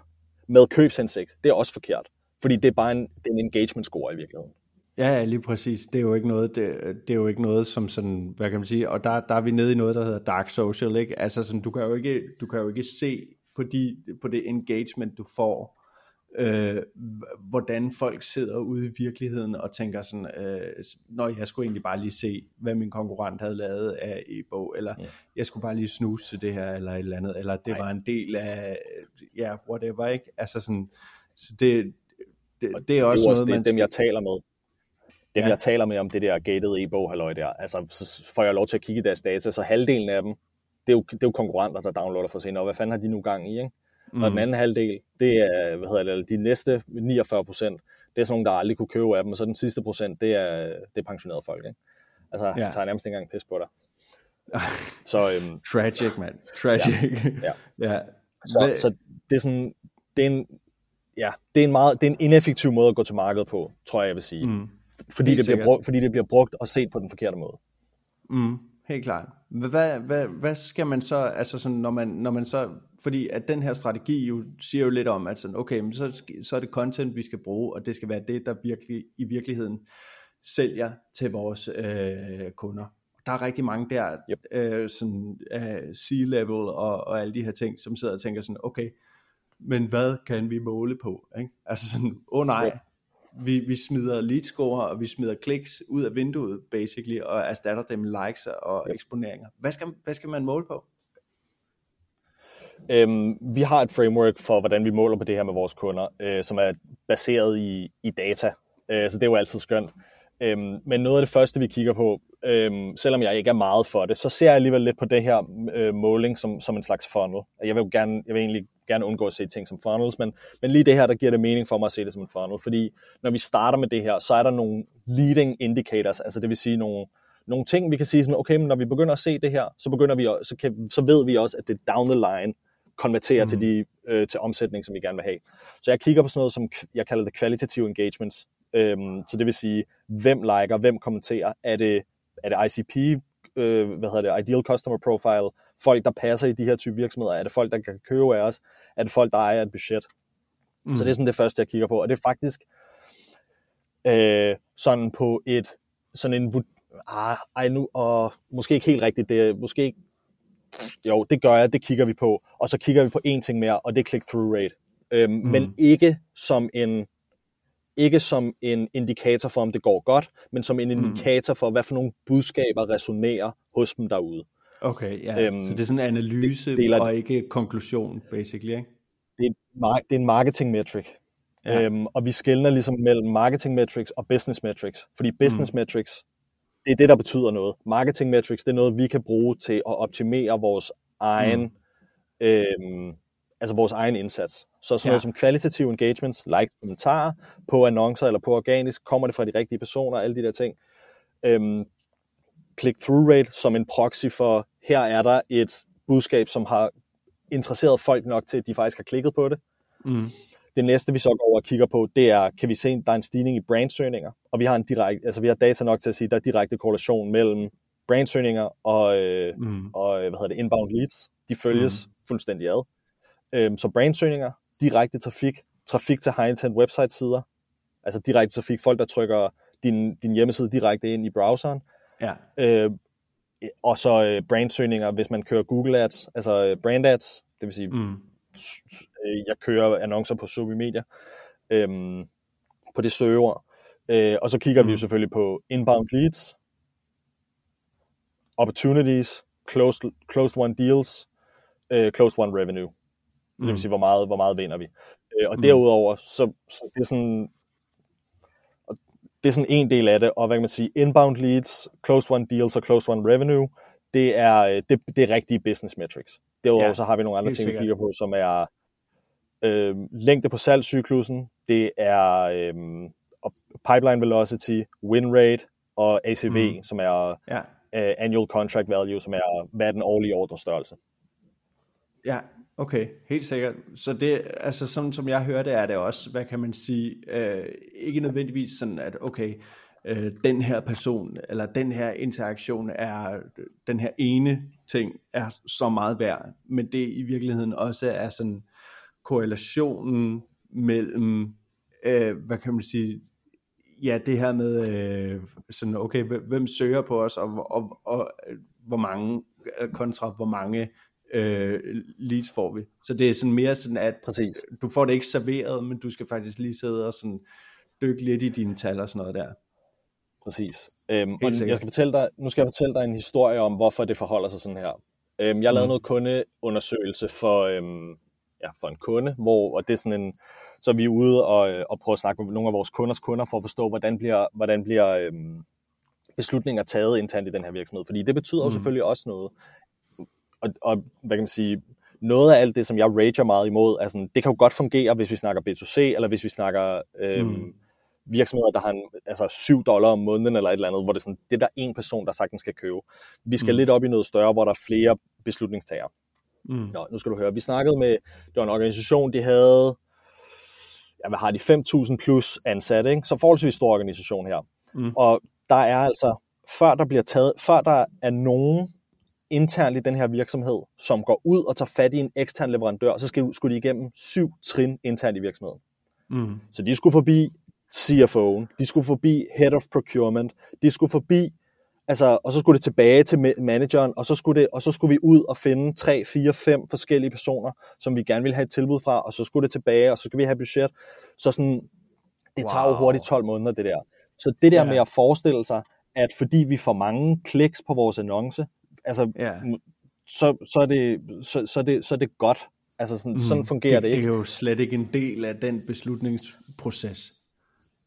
med købshensigt. Det er også forkert, fordi det er bare en, det er en engagement score i virkeligheden. Ja, lige præcis. Det er jo ikke noget, det, det er jo ikke noget som sådan, hvad kan man sige, og der, der er vi nede i noget, der hedder dark social, ikke? Altså sådan, du kan jo ikke, du kan jo ikke se på, de, på det engagement, du får, øh, hvordan folk sidder ude i virkeligheden og tænker sådan, øh, når jeg skulle egentlig bare lige se, hvad min konkurrent havde lavet af e-bog, eller ja. jeg skulle bare lige snuse til det her, eller et eller andet, eller det Nej. var en del af, ja, whatever, ikke? Altså sådan, så det, det, det er også noget, det, man dem, jeg taler med. Dem, ja. jeg taler med om det der gated e-bog, halløj der, altså, så får jeg lov til at kigge i deres data, så halvdelen af dem, det er jo, det er jo konkurrenter, der downloader for sig, og hvad fanden har de nu gang i, ikke? Mm. Og den anden halvdel, det er, hvad hedder det, de næste 49 procent, det er sådan nogle, der aldrig kunne købe af dem, og så den sidste procent, det er, det er pensionerede folk, ikke? Altså, ja. jeg tager nærmest ikke engang pis på dig. (laughs) så, øhm, Tragic, man. Tragic. Ja. ja. (laughs) ja. Så, så, det er sådan, det er en, ja, det er en meget, det er en ineffektiv måde at gå til markedet på, tror jeg, jeg vil sige. Mm. Fordi, det bliver brugt, fordi det bliver brugt og set på den forkerte måde. Mm helt klart. Hvad, hvad, hvad skal man så, altså sådan, når man, når man så, fordi at den her strategi jo siger jo lidt om, at sådan, okay, men så, så er det content, vi skal bruge, og det skal være det, der virkelig, i virkeligheden sælger til vores øh, kunder. Der er rigtig mange der, yep. øh, sådan uh, C-level og, og alle de her ting, som sidder og tænker sådan, okay, men hvad kan vi måle på? Ikke? Altså sådan, åh oh nej, yep vi, vi smider lead score, og vi smider kliks ud af vinduet, basically, og erstatter dem med likes og eksponeringer. Hvad skal, hvad skal man måle på? Øhm, vi har et framework for, hvordan vi måler på det her med vores kunder, øh, som er baseret i, i data. Øh, så det er jo altid skønt. Øhm, men noget af det første, vi kigger på, øhm, selvom jeg ikke er meget for det, så ser jeg alligevel lidt på det her øh, måling som, som en slags funnel. Jeg vil jo gerne, jeg vil egentlig gerne undgå at se ting som funnels, men, men lige det her, der giver det mening for mig at se det som en funnel, fordi når vi starter med det her, så er der nogle leading indicators, altså det vil sige nogle, nogle ting, vi kan sige sådan, okay, men når vi begynder at se det her, så, begynder vi, så, kan, så ved vi også, at det down the line konverterer mm. til, de, øh, til omsætning, som vi gerne vil have. Så jeg kigger på sådan noget, som jeg kalder det kvalitative engagements. Øhm, så det vil sige, hvem liker, hvem kommenterer, er det, er det ICP, øh, hvad hedder det, ideal customer profile, folk, der passer i de her type virksomheder? Er det folk, der kan købe af os? Er det folk, der ejer et budget? Mm. Så det er sådan det første, jeg kigger på. Og det er faktisk øh, sådan på et, sådan en, ah, ej nu, og måske ikke helt rigtigt, det er måske ikke, jo, det gør jeg, det kigger vi på. Og så kigger vi på en ting mere, og det er click-through rate. Øhm, mm. Men ikke som en ikke som en indikator for, om det går godt, men som en mm. indikator for, hvad for nogle budskaber resonerer hos dem derude. Okay, ja. Øhm, så det er sådan en analyse det, deler, og ikke konklusion, basically, ikke? Det er, det er en marketing metric. Ja. Øhm, og vi skældner ligesom mellem marketing metrics og business metrics. Fordi business mm. metrics, det er det, der betyder noget. Marketing metrics, det er noget, vi kan bruge til at optimere vores egen mm. øhm, altså vores egen indsats. Så sådan ja. noget som kvalitative engagements, likes, kommentarer på annoncer eller på organisk, kommer det fra de rigtige personer, alle de der ting. Øhm, click-through rate som en proxy for, her er der et budskab, som har interesseret folk nok til, at de faktisk har klikket på det. Mm. Det næste, vi så går over og kigger på, det er, kan vi se, at der er en stigning i brandsøgninger, og vi har, en direkte, altså vi har data nok til at sige, at der er direkte korrelation mellem brandsøgninger og, øh, mm. og hvad hedder det, inbound leads. De følges mm. fuldstændig ad. Øhm, så brandsøgninger, direkte trafik, trafik til high-intent website-sider, altså direkte trafik, folk der trykker din, din hjemmeside direkte ind i browseren. Ja. Øh, og så øh, brandsøgninger, hvis man kører Google Ads, altså øh, brand ads, det vil sige, mm. øh, jeg kører annoncer på social media, øh, på det søgeord. Øh, og så kigger mm. vi jo selvfølgelig på inbound leads, opportunities, closed, closed one deals, øh, closed one revenue. Mm. Det vil mm. sige, hvor meget, hvor meget vinder vi. Øh, og mm. derudover, så, så det er sådan, det er sådan en del af det, og hvad kan man sige, inbound leads, closed one deals og closed one revenue, det er, øh, det, det er rigtige business metrics. Derudover ja, så har vi nogle andre ting, vi kigger på, som er øh, længde på salgscyklusen, det er øh, pipeline velocity, win rate og ACV, mm. som er ja. uh, annual contract value, som er, hvad er den årlige ordrestørrelse. Ja, Okay, helt sikkert. Så det, altså sådan som jeg hører det, er det også, hvad kan man sige, øh, ikke nødvendigvis sådan, at okay, øh, den her person, eller den her interaktion er, den her ene ting er så meget værd, men det i virkeligheden også er sådan korrelationen mellem, øh, hvad kan man sige, ja, det her med, øh, sådan, okay, hvem søger på os, og, og, og, og øh, hvor mange, øh, kontra hvor mange øh, leads får vi. Så det er sådan mere sådan, at Præcis. du får det ikke serveret, men du skal faktisk lige sidde og sådan dykke lidt i dine tal og sådan noget der. Præcis. Øhm, og sikkert. jeg skal fortælle dig, nu skal jeg fortælle dig en historie om, hvorfor det forholder sig sådan her. Øhm, jeg lavede Mm. noget kundeundersøgelse for, øhm, ja, for en kunde, hvor og det er sådan en, så er vi ude og, øh, og prøve at snakke med nogle af vores kunders kunder for at forstå, hvordan bliver, hvordan bliver øhm, beslutninger taget internt i den her virksomhed. Fordi det betyder jo Mm. selvfølgelig også noget. Og, og hvad kan man sige, noget af alt det, som jeg rager meget imod, er sådan, det kan jo godt fungere, hvis vi snakker B2C, eller hvis vi snakker øhm, Mm. virksomheder, der har en, altså 7 dollar om måneden eller et eller andet, hvor det er sådan, det er der en person, der sagtens skal købe. Vi skal Mm. lidt op i noget større, hvor der er flere beslutningstagere. Mm. Nå, nu skal du høre. Vi snakkede med, det var en organisation, de havde, ja, hvad har de, 5.000 plus ansatte, ikke? så forholdsvis stor organisation her. Mm. Og der er altså, før der bliver taget, før der er nogen internt i den her virksomhed, som går ud og tager fat i en ekstern leverandør, så skal, skulle de igennem syv trin internt i virksomheden. Mm. Så de skulle forbi CFO'en, de skulle forbi Head of Procurement, de skulle forbi, altså, og så skulle det tilbage til ma- manageren, og så skulle, det, og så skulle vi ud og finde 3, 4, 5 forskellige personer, som vi gerne ville have et tilbud fra, og så skulle det tilbage, og så skal vi have budget. Så sådan, det tager jo Wow. hurtigt 12 måneder, det der. Så det der Ja. med at forestille sig, at fordi vi får mange kliks på vores annonce, altså, Ja. så, så, er det, så, så, er det, så er det godt. Altså sådan, mm, sådan fungerer det, det ikke. Det er jo slet ikke en del af den beslutningsproces.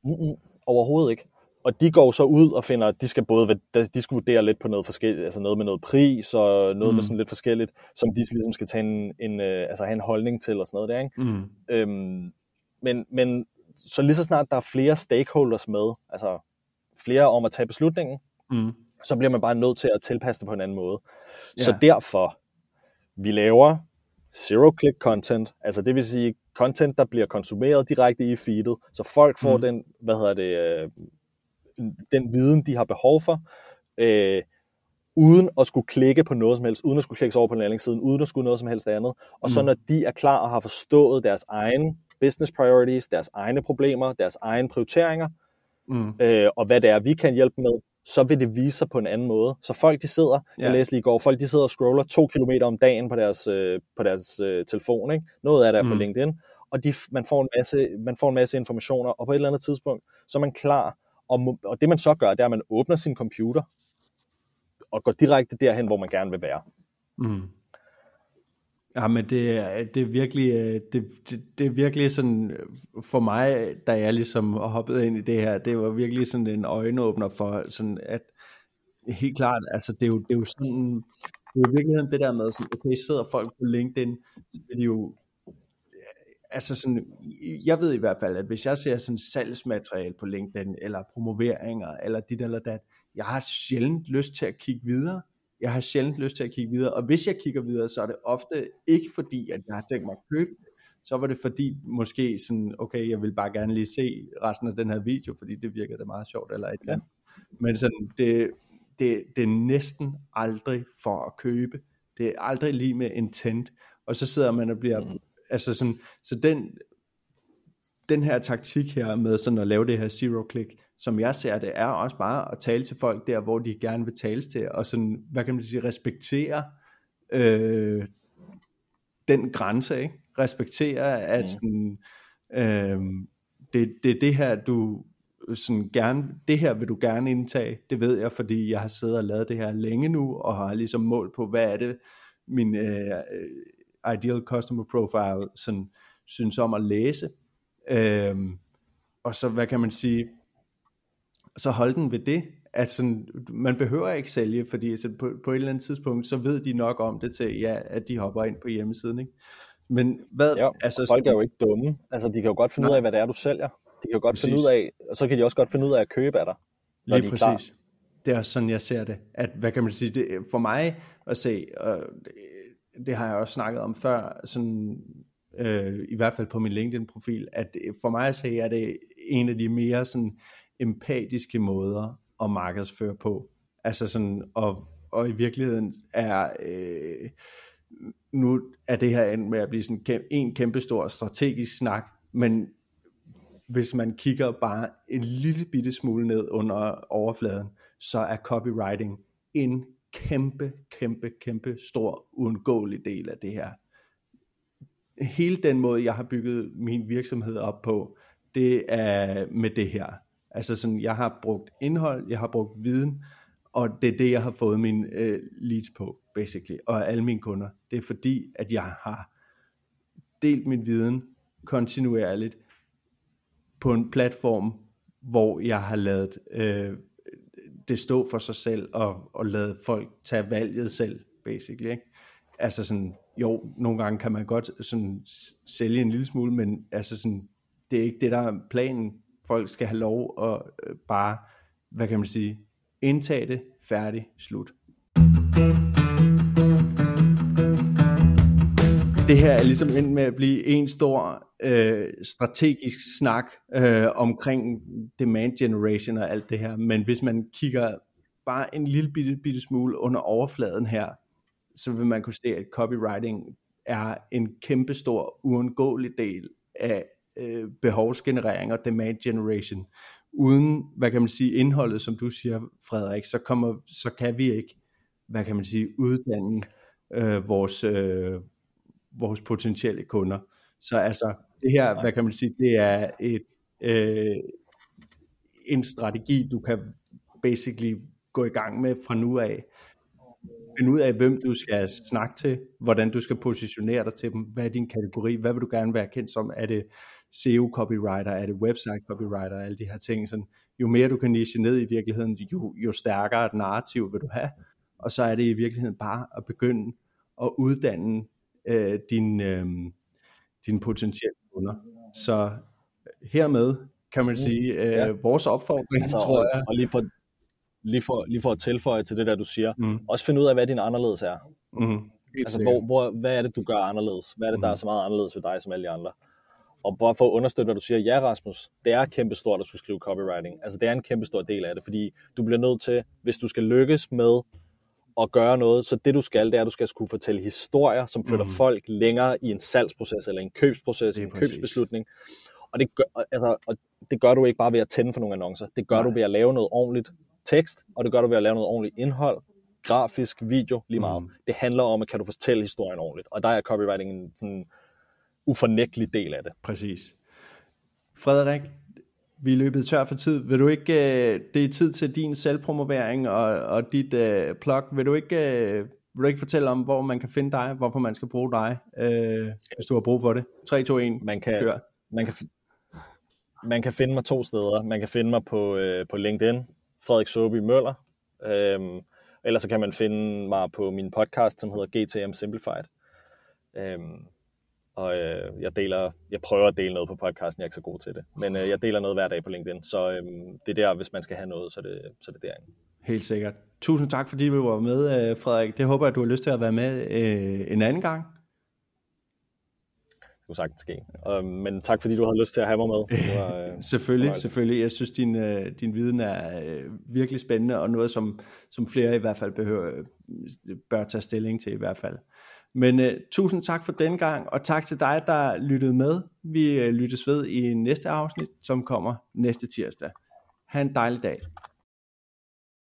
Mm-mm, overhovedet ikke. Og de går så ud og finder, de skal både de skal vurdere lidt på noget forskelligt, altså noget med noget pris og noget mm. Mm. med sådan lidt forskelligt, som de ligesom skal tage en, en øh, altså have en holdning til og sådan noget der, ikke? Mm. Øhm, men, men så lige så snart der er flere stakeholders med, altså flere om at tage beslutningen, Mm. Så bliver man bare nødt til at tilpasse det på en anden måde. Ja. Så derfor, vi laver zero-click content, altså det vil sige content, der bliver konsumeret direkte i feedet, så folk får mm. Den, hvad hedder det, øh, den viden, de har behov for, øh, uden at skulle klikke på noget som helst, uden at skulle klikke over på landingssiden, uden at skulle noget som helst andet. Og så Mm. når de er klar og har forstået deres egen business priorities, deres egne problemer, deres egne prioriteringer, Mm. øh, og hvad det er, vi kan hjælpe med, så vil det vise sig på en anden måde. Så folk, de sidder, ja. jeg læste lige i går, folk, de sidder og scroller to kilometer om dagen på deres, øh, på deres øh, telefon. Ikke? Noget af det er på Mm. LinkedIn, og de, man, får en masse, man får en masse informationer, og på et eller andet tidspunkt, så er man klar, og, og det man så gør, det er, at man åbner sin computer, og går direkte derhen, hvor man gerne vil være. Mm. Ja, men det det er virkelig, øh, det, det, det er virkelig sådan, øh, for mig, da jeg ligesom hoppede ind i det her, det var virkelig sådan en øjenåbner for, sådan at, helt klart, altså det er jo, det er jo sådan, det er jo virkelig det der med, sådan, okay, sidder folk på LinkedIn, så er de jo, øh, altså sådan, jeg ved i hvert fald, at hvis jeg ser sådan salgsmateriale på LinkedIn, eller promoveringer, eller dit eller dat, jeg har sjældent lyst til at kigge videre, jeg har sjældent lyst til at kigge videre, og hvis jeg kigger videre, så er det ofte ikke fordi, at jeg har tænkt mig at købe det, så var det fordi, måske sådan, okay, jeg vil bare gerne lige se resten af den her video, fordi det virker da meget sjovt, eller et eller andet. Men sådan, det, det, det er næsten aldrig for at købe, det er aldrig lige med intent, og så sidder man og bliver, mm. altså sådan, så den, den her taktik her med sådan at lave det her zero click, som jeg ser det, er også bare at tale til folk der, hvor de gerne vil tales til, og sådan, hvad kan man sige, respektere øh, den grænse, ikke? Respektere, at Mm. sådan, øh, det, det er det her, du sådan gerne, det her vil du gerne indtage, det ved jeg, fordi jeg har siddet og lavet det her længe nu, og har ligesom mål på, hvad er det, min øh, øh, ideal customer profile sådan, synes om at læse. Øhm, og så, hvad kan man sige, så hold den ved det, at sådan, man behøver ikke sælge, fordi så på, på et eller andet tidspunkt, så ved de nok om det til, ja, at de hopper ind på hjemmesiden, ikke? Men hvad, Ja, altså, Folk er jo ikke dumme. Altså, de kan jo godt finde Nej. ud af, hvad det er, du sælger. De kan jo godt finde Præcis. ud af, og så kan de også godt finde ud af at købe af dig. Lige de er klar. præcis. Det er også sådan, jeg ser det. At, hvad kan man sige, det, for mig at se, og det, det har jeg også snakket om før, sådan, øh, i hvert fald på min LinkedIn-profil, at for mig at se, er det en af de mere sådan, empatiske måder at markedsføre på. Altså sådan, og, og i virkeligheden er, øh, nu er det her endt med at blive sådan kæm- en kæmpestor strategisk snak, men hvis man kigger bare en lille bitte smule ned under overfladen, så er copywriting en kæmpe, kæmpe, kæmpe stor uundgåelig del af det her. Hele den måde, jeg har bygget min virksomhed op på, det er med det her. Altså sådan, jeg har brugt indhold, jeg har brugt viden, og det er det, jeg har fået mine øh, leads på, basically, og alle mine kunder. Det er fordi, at jeg har delt min viden kontinuerligt på en platform, hvor jeg har lavet øh, det stå for sig selv, og, og lavet folk tage valget selv, basically. Ikke? Altså sådan, jo, nogle gange kan man godt sådan sælge en lille smule, men altså sådan, det er ikke det, der er planen. Folk skal have lov at øh, bare, hvad kan man sige, indtage det, færdig, slut. Det her er ligesom endt med at blive en stor øh, strategisk snak øh, omkring demand generation og alt det her, men hvis man kigger bare en lille bitte, bitte smule under overfladen her, så vil man kunne se, at copywriting er en kæmpestor, uundgåelig del af øh, behovsgenerering og demand generation. Uden, hvad kan man sige, indholdet, som du siger, Frederik, så, kommer, så kan vi ikke, hvad kan man sige, uddanne øh, vores, øh, vores potentielle kunder. Så altså, det her, hvad kan man sige, det er et, øh, en strategi, du kan basically gå i gang med fra nu af. Finde ud af, hvem du skal snakke til, hvordan du skal positionere dig til dem, hvad er din kategori, hvad vil du gerne være kendt som, er det SEO copywriter, er det website copywriter, alle de her ting. Sådan, jo mere du kan niche ned i virkeligheden, jo, jo stærkere et narrativ vil du have, og så er det i virkeligheden bare at begynde at uddanne øh, din, øh, din potentielle kunder. Så hermed kan man sige, øh, ja. vores opfordring, altså, tror jeg. Og lige for, lige, for, lige for at tilføje til det der, du siger, mm. også finde ud af, hvad din anderledes er. Mm. Altså, hvor, hvor, hvad er det, du gør anderledes? Hvad er det, der er mm. så meget anderledes ved dig som alle de andre? Og bare for at understøtte, hvad du siger, ja Rasmus, det er kæmpestort at skulle skrive copywriting. Altså det er en kæmpestor del af det, fordi du bliver nødt til, hvis du skal lykkes med at gøre noget, så det du skal, det er, at du skal skulle fortælle historier, som flytter mm. folk længere i en salgsproces, eller en købsproces, en præcis. købsbeslutning. Og det, gør, altså, og det gør du ikke bare ved at tænde for nogle annoncer. Det gør Nej. du ved at lave noget ordentligt tekst, og det gør du ved at lave noget ordentligt indhold, grafisk, video, lige meget. Mm. Det handler om, at kan du fortælle historien ordentligt. Og der er copywriting sådan ufornægtelig del af det. Præcis. Frederik, vi er løbet tør for tid. Vil du ikke, uh, det er tid til din selvpromovering og, og dit uh, plug. Vil du ikke, uh, vil du ikke fortælle om, hvor man kan finde dig, hvorfor man skal bruge dig, uh, hvis du har brug for det? 3, 2, 1, man kan, kør. Man kan, man kan finde mig to steder. Man kan finde mig på, uh, på LinkedIn, Frederik Soby Møller. Um, ellers så kan man finde mig på min podcast, som hedder GTM Simplified. Um, og øh, jeg deler, jeg prøver at dele noget på podcasten, jeg er ikke så god til det, men øh, jeg deler noget hver dag på LinkedIn, så øh, det er der, hvis man skal have noget, så er det, så er det derinde. Helt sikkert. Tusind tak, fordi du var med, øh, Frederik. Det håber jeg, du har lyst til at være med øh, en anden gang. Det kunne sagtens ske. Men tak, fordi du har lyst til at have mig med. Det (laughs) var, øh, selvfølgelig, fornøjelig. selvfølgelig. Jeg synes, din, øh, din viden er øh, virkelig spændende, og noget, som, som flere i hvert fald behøver, bør tage stilling til i hvert fald. Men uh, tusind tak for den gang, og tak til dig, der lyttede med. Vi uh, lyttes ved i næste afsnit, som kommer næste tirsdag. Ha' en dejlig dag.